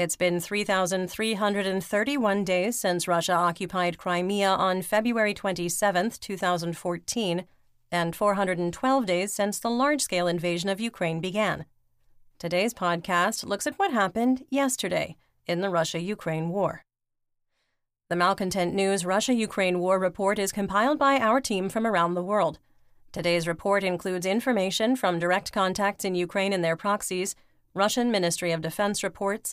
It's been 3,331 days since Russia occupied Crimea on February 27, 2014, and 412 days since the large scale invasion of Ukraine began. Today's podcast looks at what happened yesterday in the Russia Ukraine war. The Malcontent News Russia Ukraine War Report is compiled by our team from around the world. Today's report includes information from direct contacts in Ukraine and their proxies, Russian Ministry of Defense reports,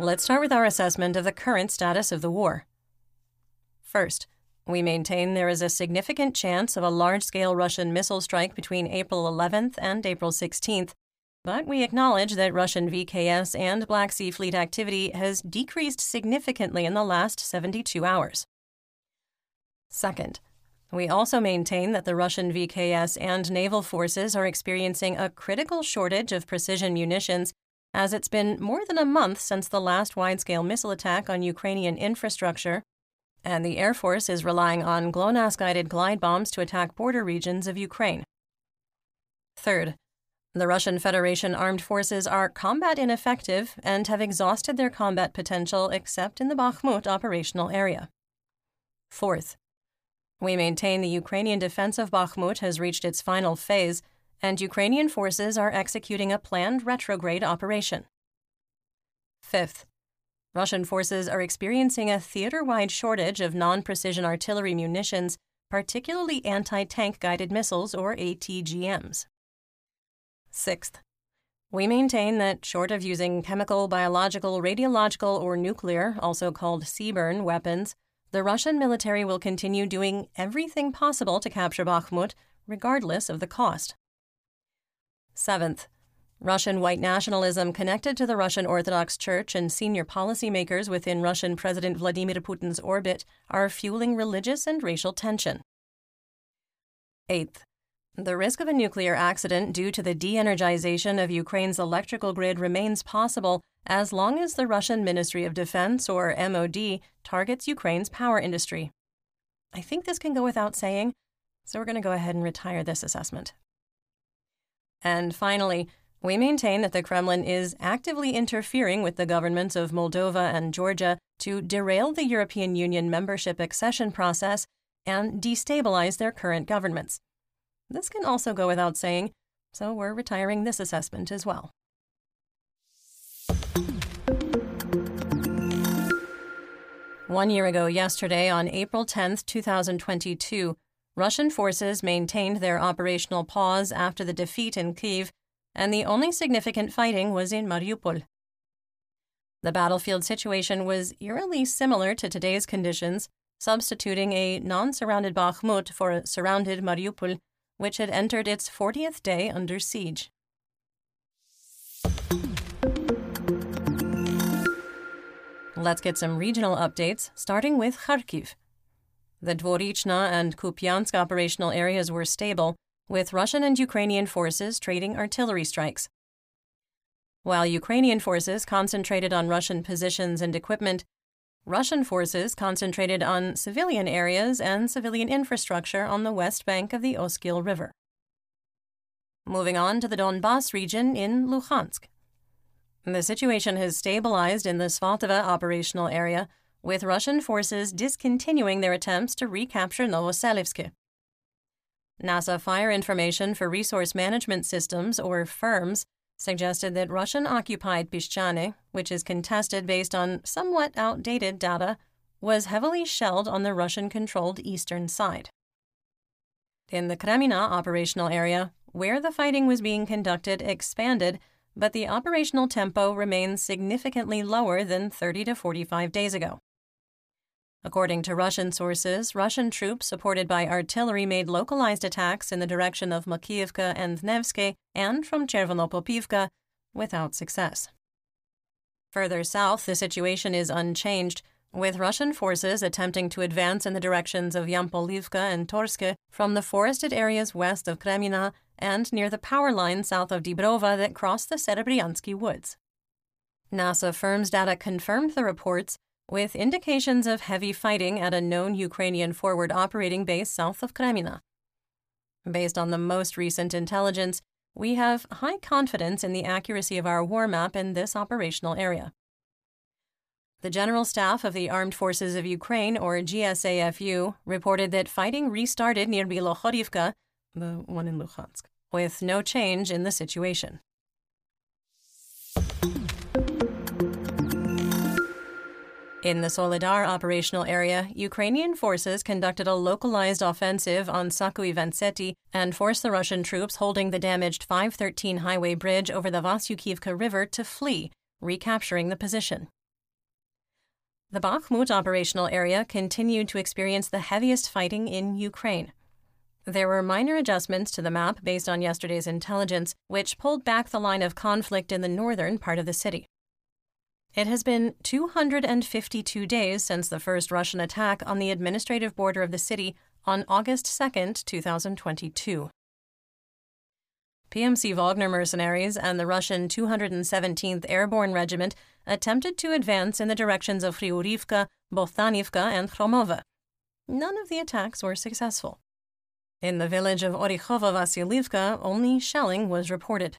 Let's start with our assessment of the current status of the war. First, we maintain there is a significant chance of a large scale Russian missile strike between April 11th and April 16th, but we acknowledge that Russian VKS and Black Sea Fleet activity has decreased significantly in the last 72 hours. Second, we also maintain that the Russian VKS and naval forces are experiencing a critical shortage of precision munitions as it's been more than a month since the last wide scale missile attack on Ukrainian infrastructure, and the Air Force is relying on GLONASS guided glide bombs to attack border regions of Ukraine. Third, the Russian Federation armed forces are combat ineffective and have exhausted their combat potential except in the Bakhmut operational area. Fourth, we maintain the Ukrainian defense of Bakhmut has reached its final phase and Ukrainian forces are executing a planned retrograde operation. Fifth, Russian forces are experiencing a theater wide shortage of non precision artillery munitions, particularly anti tank guided missiles or ATGMs. Sixth, we maintain that, short of using chemical, biological, radiological, or nuclear, also called CBRN, weapons, the Russian military will continue doing everything possible to capture Bakhmut, regardless of the cost. Seventh, Russian white nationalism connected to the Russian Orthodox Church and senior policymakers within Russian President Vladimir Putin's orbit are fueling religious and racial tension. Eighth, the risk of a nuclear accident due to the de energization of Ukraine's electrical grid remains possible as long as the Russian Ministry of Defense, or MOD, targets Ukraine's power industry. I think this can go without saying, so we're going to go ahead and retire this assessment. And finally, we maintain that the Kremlin is actively interfering with the governments of Moldova and Georgia to derail the European Union membership accession process and destabilize their current governments. This can also go without saying, so we're retiring this assessment as well. One year ago yesterday, on April 10, 2022, Russian forces maintained their operational pause after the defeat in Kiev, and the only significant fighting was in Mariupol. The battlefield situation was eerily similar to today's conditions, substituting a non surrounded Bakhmut for a surrounded Mariupol, which had entered its 40th day under siege. Let's get some regional updates, starting with Kharkiv. The Dvorichna and Kupiansk operational areas were stable, with Russian and Ukrainian forces trading artillery strikes. While Ukrainian forces concentrated on Russian positions and equipment, Russian forces concentrated on civilian areas and civilian infrastructure on the west bank of the Oskil River. Moving on to the Donbas region in Luhansk. The situation has stabilized in the Svatove operational area, with Russian forces discontinuing their attempts to recapture Novoselivsk. NASA Fire Information for Resource Management Systems, or FIRMS, suggested that Russian occupied Pischane, which is contested based on somewhat outdated data, was heavily shelled on the Russian controlled eastern side. In the Kreminna operational area, where the fighting was being conducted expanded, but the operational tempo remains significantly lower than 30 to 45 days ago. According to Russian sources, Russian troops supported by artillery made localized attacks in the direction of Makiyivka and Nevsky and from Chervonopopivka without success. Further south, the situation is unchanged, with Russian forces attempting to advance in the directions of Yampolivka and Torske from the forested areas west of Kreminna and near the power line south of Dibrova that cross the Serebryansky woods. NASA firms data confirmed the reports, with indications of heavy fighting at a known Ukrainian forward operating base south of Kreminna. Based on the most recent intelligence, we have high confidence in the accuracy of our war map in this operational area. The General Staff of the Armed Forces of Ukraine, or GSAFU, reported that fighting restarted near Bilohorivka, the one in Luhansk, with no change in the situation. In the Soledar operational area, Ukrainian forces conducted a localized offensive on Sakko i Vantsetti and forced the Russian troops holding the damaged 513 highway bridge over the Vasyukivka River to flee, recapturing the position. The Bakhmut operational area continued to experience the heaviest fighting in Ukraine. There were minor adjustments to the map based on yesterday's intelligence, which pulled back the line of conflict in the northern part of the city. It has been 252 days since the first Russian attack on the administrative border of the city on August 2, 2022. PMC Wagner mercenaries and the Russian 217th Airborne Regiment attempted to advance in the directions of Hryhorivka, Bohdanivka, and Khromova. None of the attacks were successful. In the village of Orikhovo Vasylivka, only shelling was reported.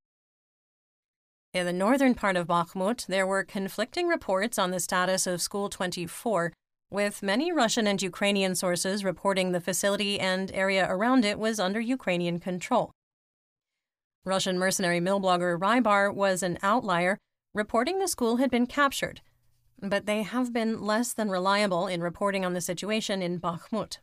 In the northern part of Bakhmut, there were conflicting reports on the status of School 24, with many Russian and Ukrainian sources reporting the facility and area around it was under Ukrainian control. Russian mercenary mil blogger Rybar was an outlier, reporting the school had been captured, but they have been less than reliable in reporting on the situation in Bakhmut.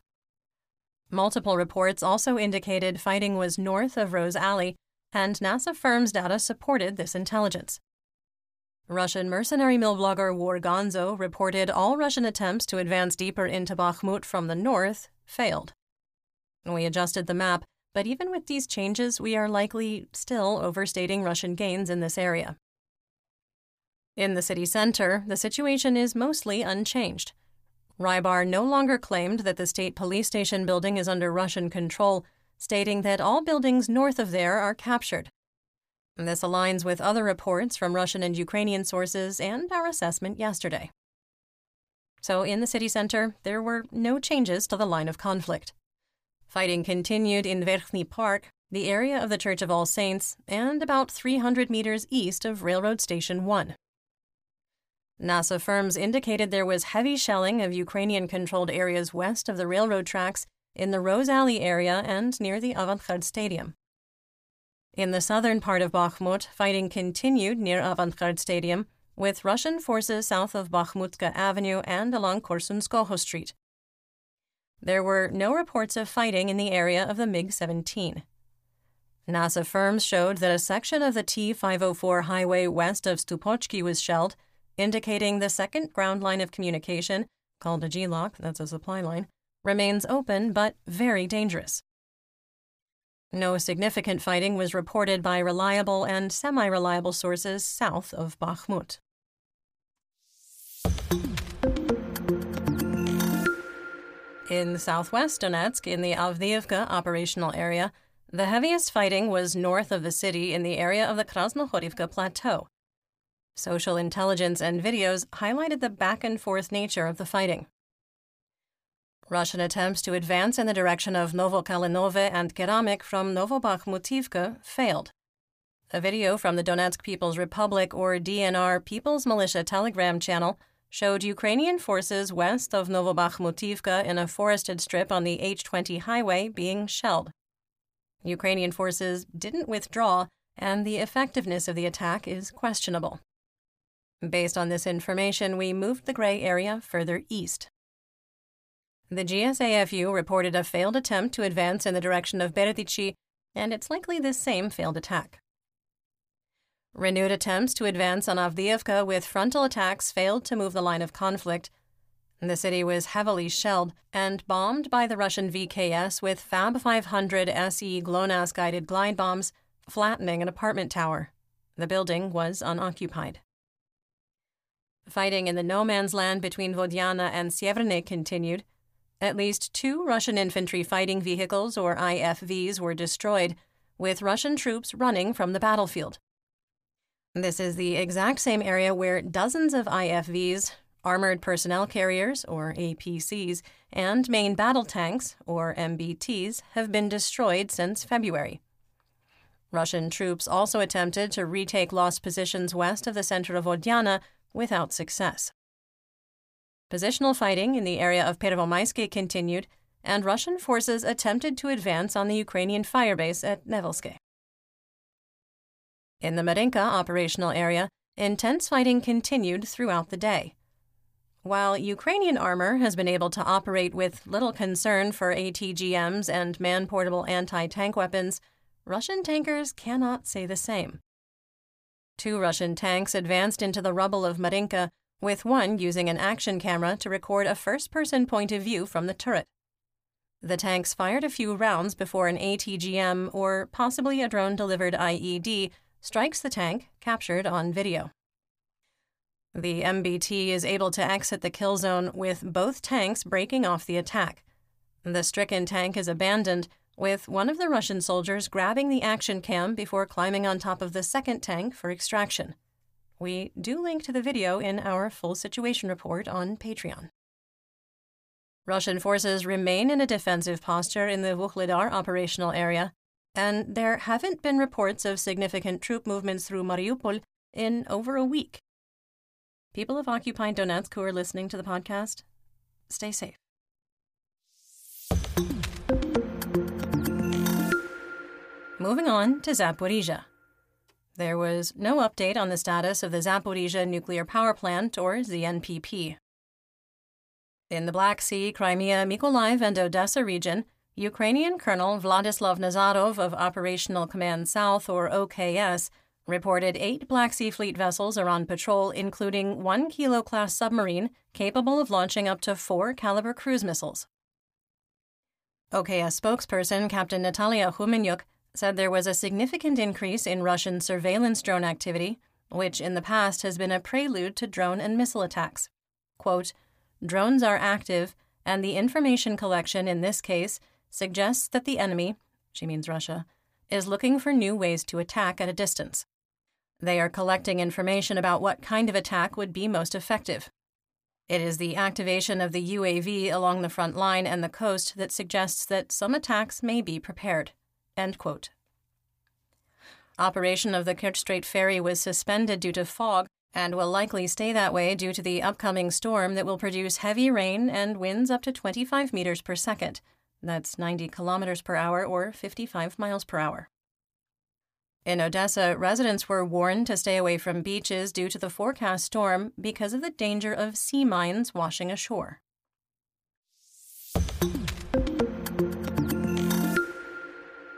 Multiple reports also indicated fighting was north of Rose Alley and NASA firms' data supported this intelligence. Russian mercenary mil blogger War Gonzo reported all Russian attempts to advance deeper into Bakhmut from the north failed. We adjusted the map, but even with these changes, we are likely still overstating Russian gains in this area. In the city center, the situation is mostly unchanged. Rybar no longer claimed that the state police station building is under Russian control stating that all buildings north of there are captured. This aligns with other reports from Russian and Ukrainian sources and our assessment yesterday. So, in the city center, there were no changes to the line of conflict. Fighting continued in Verkhny Park, the area of the Church of All Saints, and about 300 meters east of Railroad Station 1. NASA firms indicated there was heavy shelling of Ukrainian controlled areas west of the railroad tracks in the Rose Alley area and near the Avangard Stadium. In the southern part of Bakhmut, fighting continued near Avangard Stadium, with Russian forces south of Bakhmutka Avenue and along Korsunskoho Street. There were no reports of fighting in the area of the MiG 17. NASA firms showed that a section of the T 504 highway west of Stupochki was shelled, indicating the second ground line of communication, called a GLOC, that's a supply line, remains open but very dangerous. No significant fighting was reported by reliable and semi reliable sources south of Bakhmut. In southwest Donetsk, in the Avdiivka operational area, the heaviest fighting was north of the city in the area of the Krasnohorivka Plateau. Social intelligence and videos highlighted the back and forth nature of the fighting. Russian attempts to advance in the direction of Novokalinove and Keramik from Novobakhmutivka failed. A video from the Donetsk People's Republic or DNR People's Militia Telegram channel showed Ukrainian forces west of Novobakhmutivka in a forested strip on the H 20 highway being shelled. Ukrainian forces didn't withdraw, and the effectiveness of the attack is questionable. Based on this information, we moved the gray area further east. The GSAFU reported a failed attempt to advance in the direction of Berdichi, and it's likely this same failed attack. Renewed attempts to advance on Avdiivka with frontal attacks failed to move the line of conflict. The city was heavily shelled and bombed by the Russian VKS with Fab 500 SE GLONASS guided glide bombs, flattening an apartment tower. The building was unoccupied. Fighting in the no man's land between Vodiana and Sieverne continued. At least two Russian infantry fighting vehicles, or IFVs, were destroyed, with Russian troops running from the battlefield. This is the exact same area where dozens of IFVs, armored personnel carriers, or APCs, and main battle tanks, or MBTs, have been destroyed since February. Russian troops also attempted to retake lost positions west of the center of Vodiana without success. Positional fighting in the area of Pervomayske continued, and Russian forces attempted to advance on the Ukrainian firebase at Nevelske. In the Marinka operational area, intense fighting continued throughout the day. While Ukrainian armor has been able to operate with little concern for ATGMs and man portable anti tank weapons, Russian tankers cannot say the same. Two Russian tanks advanced into the rubble of Marinka, with one using an action camera to record a first person point of view from the turret. The tanks fired a few rounds before an ATGM or possibly a drone delivered IED strikes the tank, captured on video. The MBT is able to exit the kill zone with both tanks breaking off the attack. The stricken tank is abandoned, with one of the Russian soldiers grabbing the action cam before climbing on top of the second tank for extraction. We do link to the video in our full situation report on Patreon. Russian forces remain in a defensive posture in the Vuhledar operational area, and there haven't been reports of significant troop movements through Mariupol in over a week. People of occupied Donetsk who are listening to the podcast, stay safe. Moving on to Zaporizhia. There was no update on the status of the Zaporizhia nuclear power plant, or ZNPP. In the Black Sea, Crimea, Mykolaiv, and Odessa region, Ukrainian Colonel Vladislav Nazarov of Operational Command South, or OKS, reported eight Black Sea Fleet vessels are on patrol, including one Kilo class submarine capable of launching up to four Kalibr cruise missiles. OKS spokesperson Captain Natalia Humenyuk said there was a significant increase in Russian surveillance drone activity, which in the past has been a prelude to drone and missile attacks. Quote, Drones are active, and the information collection in this case suggests that the enemy, she means Russia, is looking for new ways to attack at a distance. They are collecting information about what kind of attack would be most effective. It is the activation of the UAV along the front line and the coast that suggests that some attacks may be prepared. Operation of the Kerch Strait ferry was suspended due to fog and will likely stay that way due to the upcoming storm that will produce heavy rain and winds up to 25 meters per second. That's 90 kilometers per hour or 55 miles per hour. In Odessa, residents were warned to stay away from beaches due to the forecast storm because of the danger of sea mines washing ashore.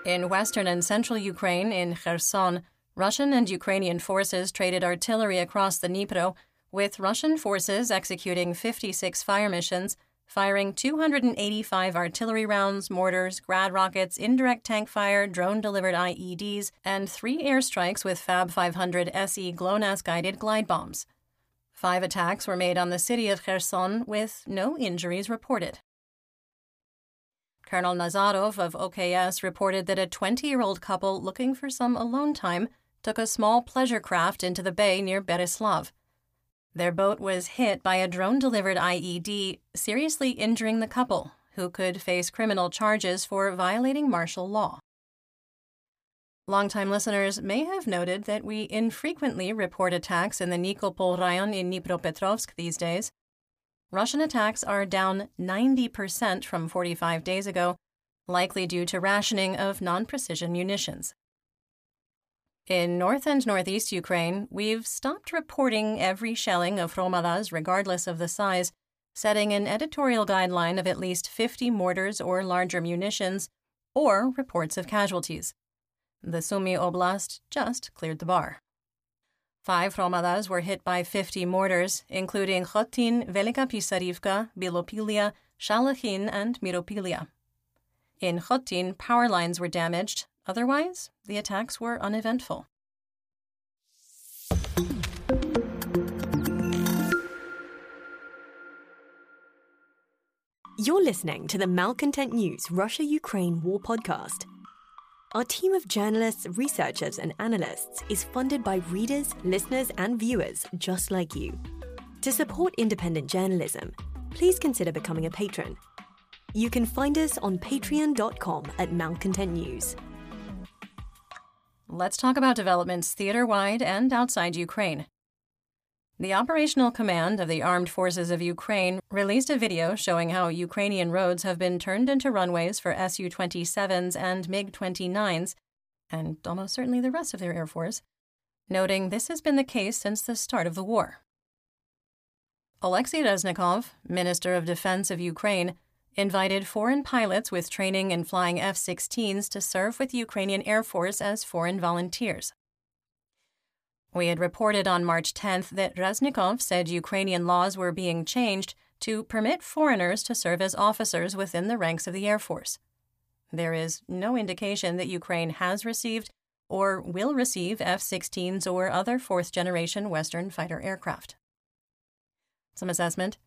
In western and central Ukraine, in Kherson, Russian and Ukrainian forces traded artillery across the Dnipro, with Russian forces executing 56 fire missions, firing 285 artillery rounds, mortars, grad rockets, indirect tank fire, drone delivered IEDs, and three airstrikes with Fab 500 SE GLONASS guided glide bombs. Five attacks were made on the city of Kherson, with no injuries reported. Colonel Nazarov of OKS reported that a 20 year old couple looking for some alone time took a small pleasure craft into the bay near Bereslav. Their boat was hit by a drone delivered IED, seriously injuring the couple, who could face criminal charges for violating martial law. Longtime listeners may have noted that we infrequently report attacks in the Nikopol Rayon in Dnipropetrovsk these days. Russian attacks are down 90% from 45 days ago, likely due to rationing of non precision munitions. In north and northeast Ukraine, we've stopped reporting every shelling of hromadas, regardless of the size, setting an editorial guideline of at least 50 mortars or larger munitions, or reports of casualties. The Sumy Oblast just cleared the bar. Five hromadas were hit by 50 mortars, including Khotin, Velika Pisarivka, Bilopilia, Shalachin, and Miropilia. In Khotin, power lines were damaged. Otherwise, the attacks were uneventful. You're listening to the Malcontent News Russia Ukraine War Podcast. Our team of journalists, researchers, and analysts is funded by readers, listeners, and viewers just like you. To support independent journalism, please consider becoming a patron. You can find us on patreon.com at Malcontent News. Let's talk about developments theater wide and outside Ukraine. The Operational Command of the Armed Forces of Ukraine released a video showing how Ukrainian roads have been turned into runways for Su 27s and MiG 29s, and almost certainly the rest of their Air Force, noting this has been the case since the start of the war. Alexei Reznikov, Minister of Defense of Ukraine, invited foreign pilots with training in flying F 16s to serve with the Ukrainian Air Force as foreign volunteers. We had reported on March 10th that Reznikov said Ukrainian laws were being changed to permit foreigners to serve as officers within the ranks of the Air Force. There is no indication that Ukraine has received or will receive F 16s or other fourth generation Western fighter aircraft. Some assessment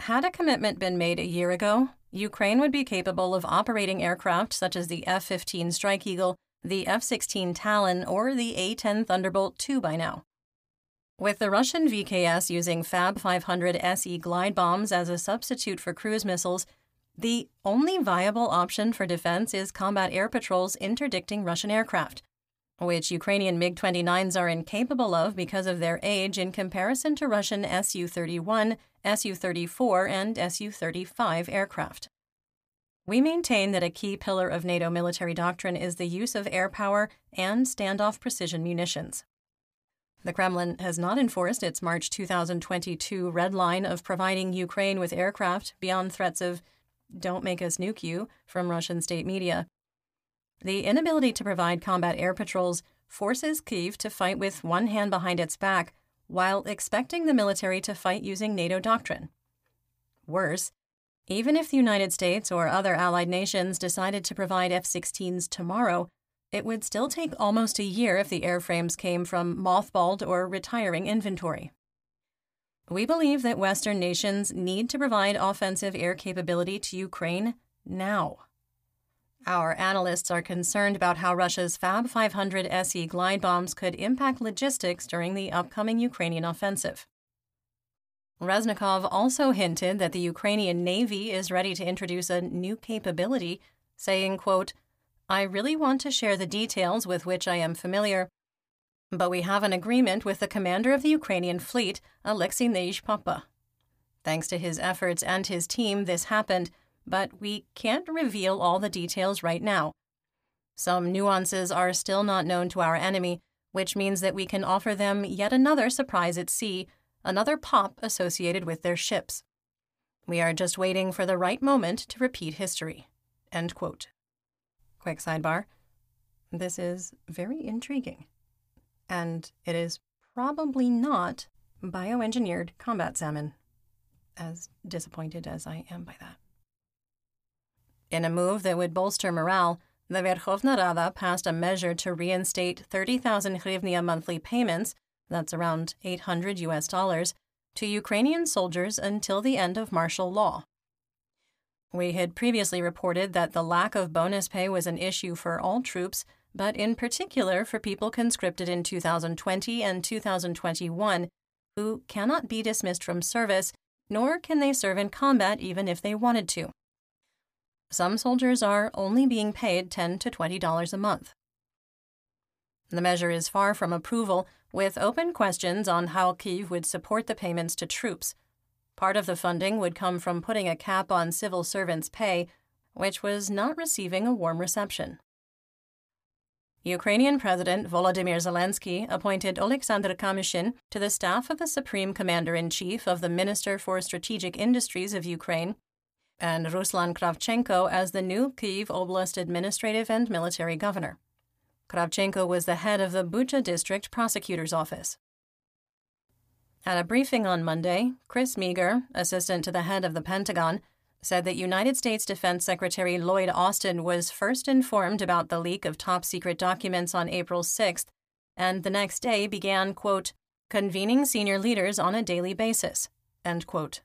Had a commitment been made a year ago, Ukraine would be capable of operating aircraft such as the F 15 Strike Eagle the F 16 Talon, or the A 10 Thunderbolt II by now. With the Russian VKS using Fab 500 SE glide bombs as a substitute for cruise missiles, the only viable option for defense is combat air patrols interdicting Russian aircraft, which Ukrainian MiG 29s are incapable of because of their age in comparison to Russian Su 31, Su 34, and Su 35 aircraft. We maintain that a key pillar of NATO military doctrine is the use of air power and standoff precision munitions. The Kremlin has not enforced its March 2022 red line of providing Ukraine with aircraft beyond threats of, don't make us nuke you, from Russian state media. The inability to provide combat air patrols forces Kyiv to fight with one hand behind its back while expecting the military to fight using NATO doctrine. Worse, even if the United States or other allied nations decided to provide F 16s tomorrow, it would still take almost a year if the airframes came from mothballed or retiring inventory. We believe that Western nations need to provide offensive air capability to Ukraine now. Our analysts are concerned about how Russia's Fab 500 SE glide bombs could impact logistics during the upcoming Ukrainian offensive. Reznikov also hinted that the Ukrainian Navy is ready to introduce a new capability, saying, quote, I really want to share the details with which I am familiar, but we have an agreement with the commander of the Ukrainian fleet, Alexei Neizhpapa. Thanks to his efforts and his team, this happened, but we can't reveal all the details right now. Some nuances are still not known to our enemy, which means that we can offer them yet another surprise at sea another pop associated with their ships. We are just waiting for the right moment to repeat history. End quote. Quick sidebar. This is very intriguing. And it is probably not bioengineered combat salmon, as disappointed as I am by that. In a move that would bolster morale, the Verkhovna Rada passed a measure to reinstate 30,000 hryvnia monthly payments that's around 800 US dollars, to Ukrainian soldiers until the end of martial law. We had previously reported that the lack of bonus pay was an issue for all troops, but in particular for people conscripted in 2020 and 2021 who cannot be dismissed from service, nor can they serve in combat even if they wanted to. Some soldiers are only being paid 10 to $20 a month. The measure is far from approval, with open questions on how Kyiv would support the payments to troops. Part of the funding would come from putting a cap on civil servants' pay, which was not receiving a warm reception. Ukrainian President Volodymyr Zelensky appointed Oleksandr Kamyshin to the staff of the Supreme Commander in Chief of the Minister for Strategic Industries of Ukraine, and Ruslan Kravchenko as the new Kyiv Oblast Administrative and Military Governor. Kravchenko was the head of the Bucha District Prosecutor's Office. At a briefing on Monday, Chris Meagher, assistant to the head of the Pentagon, said that United States Defense Secretary Lloyd Austin was first informed about the leak of top secret documents on April 6th, and the next day began, quote, convening senior leaders on a daily basis, end quote.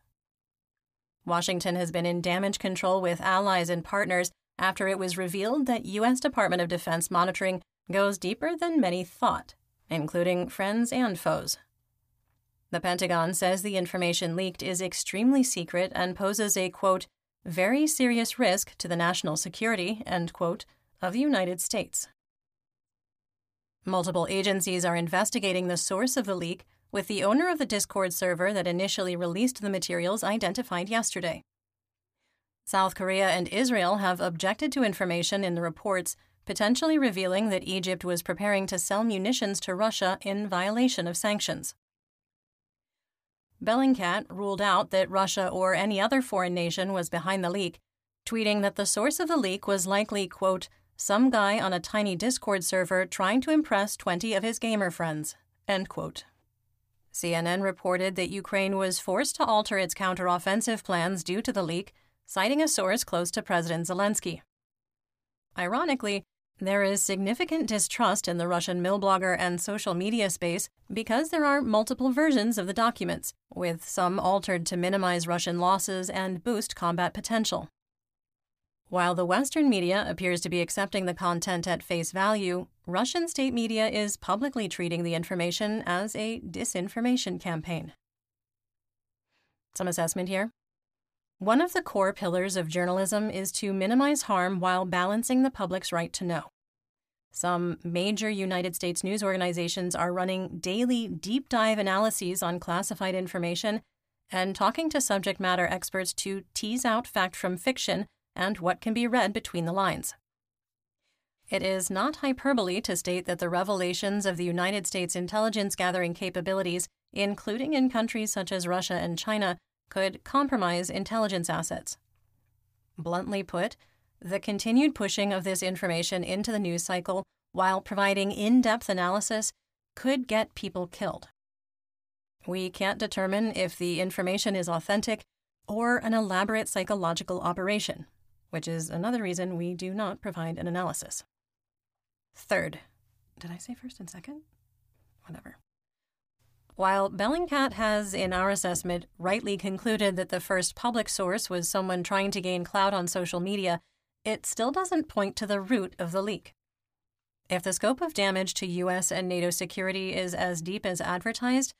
Washington has been in damage control with allies and partners after it was revealed that U.S. Department of Defense monitoring goes deeper than many thought, including friends and foes. The Pentagon says the information leaked is extremely secret and poses a, quote, very serious risk to the national security, end quote, of the United States. Multiple agencies are investigating the source of the leak, with the owner of the Discord server that initially released the materials identified yesterday. South Korea and Israel have objected to information in the reports, potentially revealing that Egypt was preparing to sell munitions to Russia in violation of sanctions. Bellingcat ruled out that Russia or any other foreign nation was behind the leak, tweeting that the source of the leak was likely, quote, some guy on a tiny Discord server trying to impress 20 of his gamer friends, end quote. CNN reported that Ukraine was forced to alter its counteroffensive plans due to the leak, citing a source close to President Zelensky. Ironically, there is significant distrust in the Russian blogger and social media space because there are multiple versions of the documents, with some altered to minimize Russian losses and boost combat potential. While the Western media appears to be accepting the content at face value, Russian state media is publicly treating the information as a disinformation campaign. Some assessment here. One of the core pillars of journalism is to minimize harm while balancing the public's right to know. Some major United States news organizations are running daily deep dive analyses on classified information and talking to subject matter experts to tease out fact from fiction and what can be read between the lines. It is not hyperbole to state that the revelations of the United States intelligence gathering capabilities, including in countries such as Russia and China, could compromise intelligence assets. Bluntly put, the continued pushing of this information into the news cycle while providing in depth analysis could get people killed. We can't determine if the information is authentic or an elaborate psychological operation, which is another reason we do not provide an analysis. Third, did I say first and second? Whatever. While Bellingcat has, in our assessment, rightly concluded that the first public source was someone trying to gain clout on social media, it still doesn't point to the root of the leak. If the scope of damage to US and NATO security is as deep as advertised,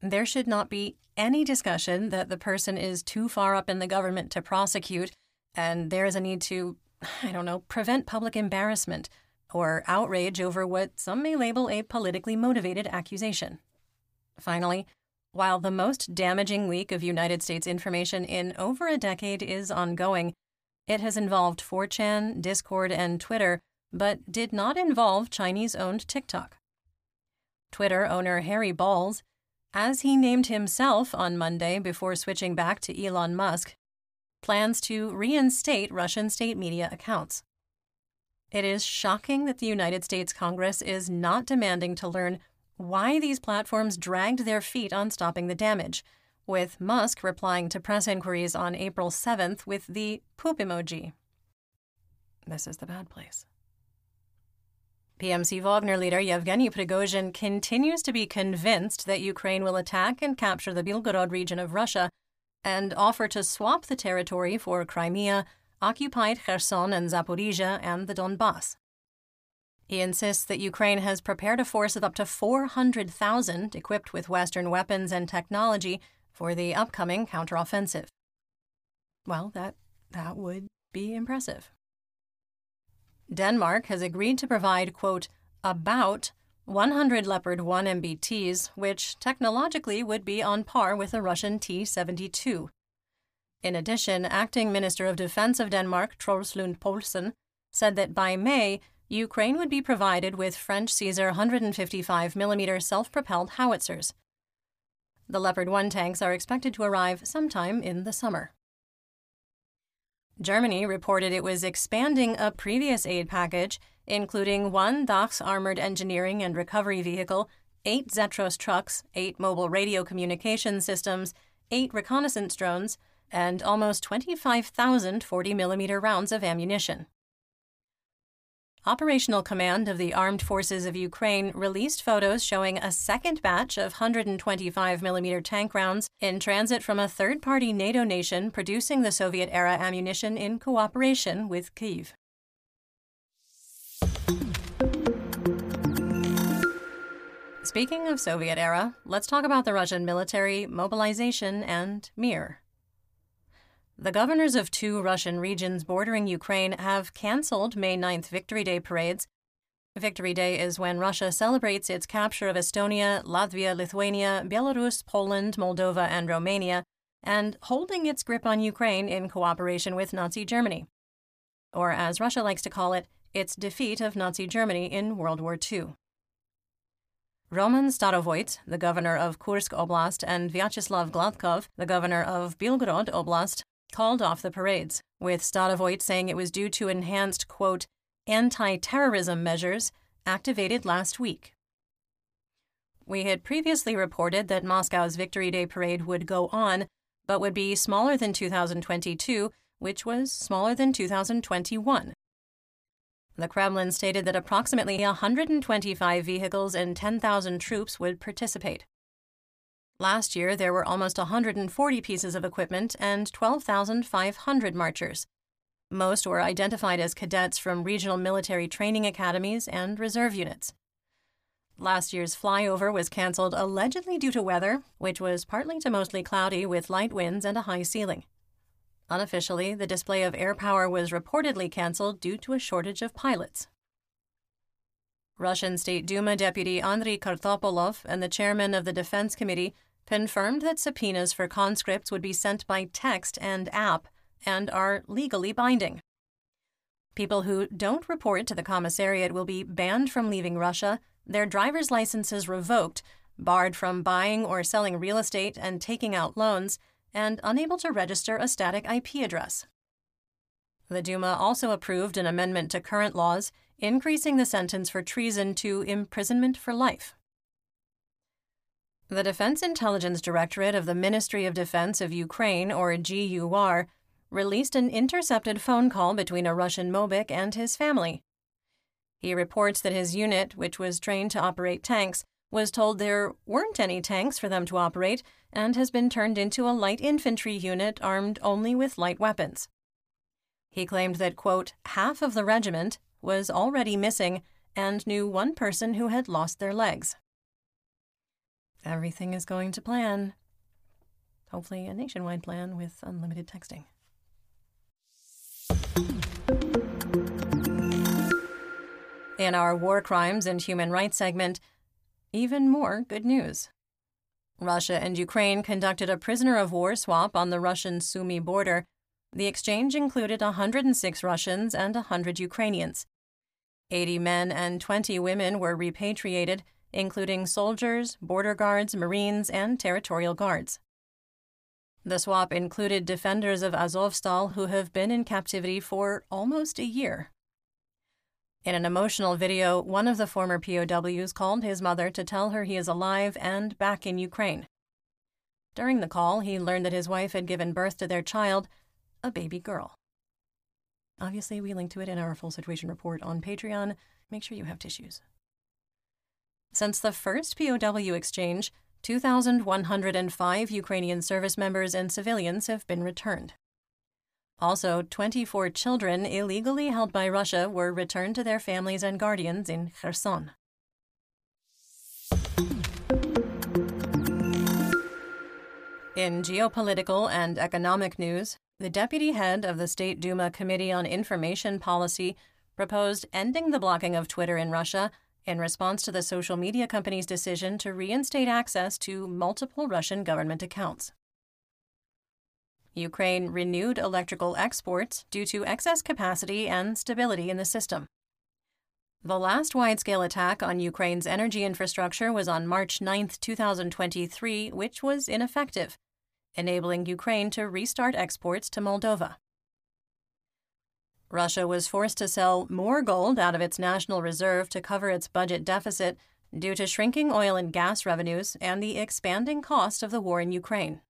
there should not be any discussion that the person is too far up in the government to prosecute, and there is a need to, I don't know, prevent public embarrassment or outrage over what some may label a politically motivated accusation. Finally, while the most damaging leak of United States information in over a decade is ongoing, it has involved 4chan, Discord, and Twitter, but did not involve Chinese owned TikTok. Twitter owner Harry Balls, as he named himself on Monday before switching back to Elon Musk, plans to reinstate Russian state media accounts. It is shocking that the United States Congress is not demanding to learn why these platforms dragged their feet on stopping the damage, with Musk replying to press inquiries on April 7th with the poop emoji. This is the bad place. PMC Wagner leader Yevgeny Prigozhin continues to be convinced that Ukraine will attack and capture the Belgorod region of Russia and offer to swap the territory for Crimea, occupied Kherson and Zaporizhia, and the Donbass. He insists that Ukraine has prepared a force of up to 400,000 equipped with Western weapons and technology for the upcoming counteroffensive. Well, that, that would be impressive. Denmark has agreed to provide, quote, about 100 Leopard 1 MBTs, which technologically would be on par with the Russian T 72. In addition, Acting Minister of Defense of Denmark, Troels Lund Poulsen, said that by May, Ukraine would be provided with French Caesar 155mm self propelled howitzers. The Leopard 1 tanks are expected to arrive sometime in the summer. Germany reported it was expanding a previous aid package, including one Dachs armored engineering and recovery vehicle, eight Zetros trucks, eight mobile radio communication systems, eight reconnaissance drones, and almost 25,000 40 millimeter rounds of ammunition. Operational Command of the Armed Forces of Ukraine released photos showing a second batch of 125mm tank rounds in transit from a third party NATO nation producing the Soviet era ammunition in cooperation with Kyiv. Speaking of Soviet era, let's talk about the Russian military, mobilization, and Mir. The governors of two Russian regions bordering Ukraine have canceled May 9th Victory Day parades. Victory Day is when Russia celebrates its capture of Estonia, Latvia, Lithuania, Belarus, Poland, Moldova, and Romania, and holding its grip on Ukraine in cooperation with Nazi Germany. Or, as Russia likes to call it, its defeat of Nazi Germany in World War II. Roman Starovoyt, the governor of Kursk Oblast, and Vyacheslav Gladkov, the governor of Belgorod Oblast, called off the parades, with Starovoyt saying it was due to enhanced, quote, anti terrorism measures activated last week. We had previously reported that Moscow's Victory Day parade would go on, but would be smaller than 2022, which was smaller than 2021. The Kremlin stated that approximately 125 vehicles and 10,000 troops would participate. Last year, there were almost 140 pieces of equipment and 12,500 marchers. Most were identified as cadets from regional military training academies and reserve units. Last year's flyover was canceled allegedly due to weather, which was partly to mostly cloudy with light winds and a high ceiling. Unofficially, the display of air power was reportedly canceled due to a shortage of pilots. Russian State Duma Deputy Andriy Kartapolov and the chairman of the Defense Committee confirmed that subpoenas for conscripts would be sent by text and app and are legally binding. People who don't report to the commissariat will be banned from leaving Russia, their driver's licenses revoked, barred from buying or selling real estate and taking out loans, and unable to register a static IP address. The Duma also approved an amendment to current laws increasing the sentence for treason to imprisonment for life. The Defense Intelligence Directorate of the Ministry of Defense of Ukraine, or GUR, released an intercepted phone call between a Russian Mobik and his family. He reports that his unit, which was trained to operate tanks, was told there weren't any tanks for them to operate and has been turned into a light infantry unit armed only with light weapons. He claimed that, quote, half of the regiment was already missing and knew one person who had lost their legs. Everything is going to plan. Hopefully, a nationwide plan with unlimited texting. In our War Crimes and Human Rights segment, even more good news. Russia and Ukraine conducted a prisoner of war swap on the Russian Sumy border. The exchange included 106 Russians and 100 Ukrainians. 80 men and 20 women were repatriated, including soldiers, border guards, Marines, and territorial guards. The swap included defenders of Azovstal who have been in captivity for almost a year. In an emotional video, one of the former POWs called his mother to tell her he is alive and back in Ukraine. During the call, he learned that his wife had given birth to their child, a baby girl. Obviously, we link to it in our full situation report on Patreon. Make sure you have tissues. Since the first POW exchange, 2,105 Ukrainian service members and civilians have been returned. Also, 24 children illegally held by Russia were returned to their families and guardians in Kherson. In geopolitical and economic news, the deputy head of the State Duma Committee on Information Policy proposed ending the blocking of Twitter in Russia in response to the social media company's decision to reinstate access to multiple Russian government accounts. Ukraine renewed electrical exports due to excess capacity and stability in the system. The last wide scale attack on Ukraine's energy infrastructure was on March 9, 2023, which was ineffective, enabling Ukraine to restart exports to Moldova. Russia was forced to sell more gold out of its national reserve to cover its budget deficit due to shrinking oil and gas revenues and the expanding cost of the war in Ukraine.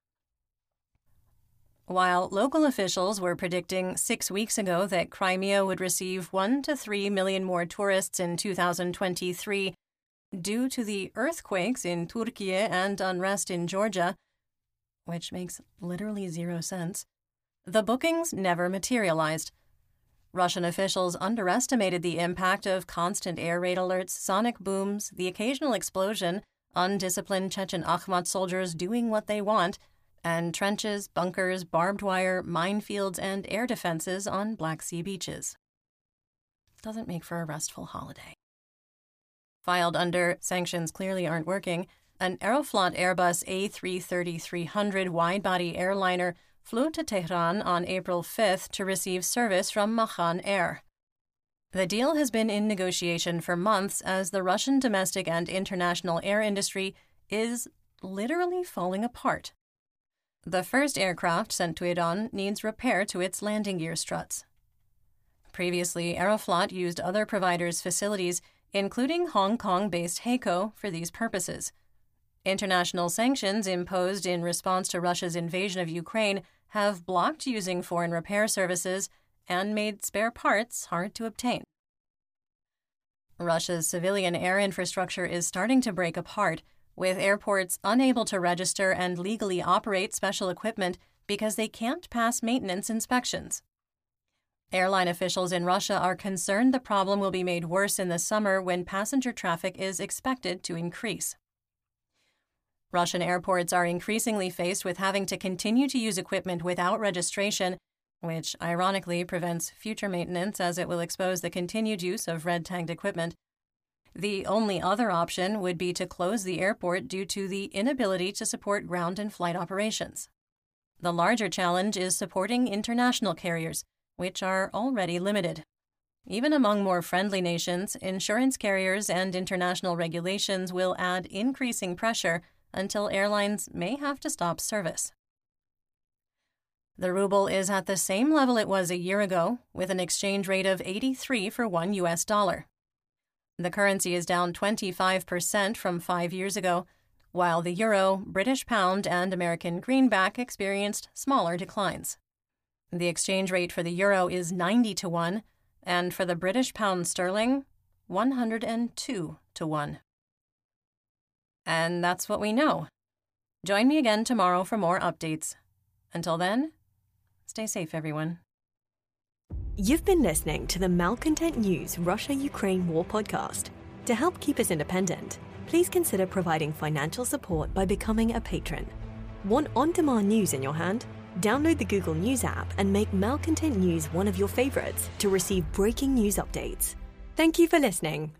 While local officials were predicting six weeks ago that Crimea would receive 1 to 3 million more tourists in 2023 due to the earthquakes in Turkey and unrest in Georgia, which makes literally zero sense, the bookings never materialized. Russian officials underestimated the impact of constant air raid alerts, sonic booms, the occasional explosion, undisciplined Chechen Akhmat soldiers doing what they want, and trenches, bunkers, barbed wire, minefields, and air defenses on Black Sea beaches. Doesn't make for a restful holiday. Filed under sanctions clearly aren't working, an Aeroflot Airbus A330 300 wide body airliner flew to Tehran on April 5th to receive service from Mahan Air. The deal has been in negotiation for months as the Russian domestic and international air industry is literally falling apart. The first aircraft sent to Iran needs repair to its landing gear struts. Previously, Aeroflot used other providers' facilities, including Hong Kong based HAECO, for these purposes. International sanctions imposed in response to Russia's invasion of Ukraine have blocked using foreign repair services and made spare parts hard to obtain. Russia's civilian air infrastructure is starting to break apart with airports unable to register and legally operate special equipment because they can't pass maintenance inspections. Airline officials in Russia are concerned the problem will be made worse in the summer when passenger traffic is expected to increase. Russian airports are increasingly faced with having to continue to use equipment without registration, which ironically prevents future maintenance as it will expose the continued use of red tagged equipment the only other option would be to close the airport due to the inability to support ground and flight operations. The larger challenge is supporting international carriers, which are already limited. Even among more friendly nations, insurance carriers and international regulations will add increasing pressure until airlines may have to stop service. The ruble is at the same level it was a year ago, with an exchange rate of 83 for one US dollar. The currency is down 25% from five years ago, while the euro, British pound, and American greenback experienced smaller declines. The exchange rate for the euro is 90 to 1, and for the British pound sterling, 102 to 1. And that's what we know. Join me again tomorrow for more updates. Until then, stay safe, everyone. You've been listening to the Malcontent News Russia Ukraine War podcast. To help keep us independent, please consider providing financial support by becoming a patron. Want on demand news in your hand? Download the Google News app and make Malcontent News one of your favorites to receive breaking news updates. Thank you for listening.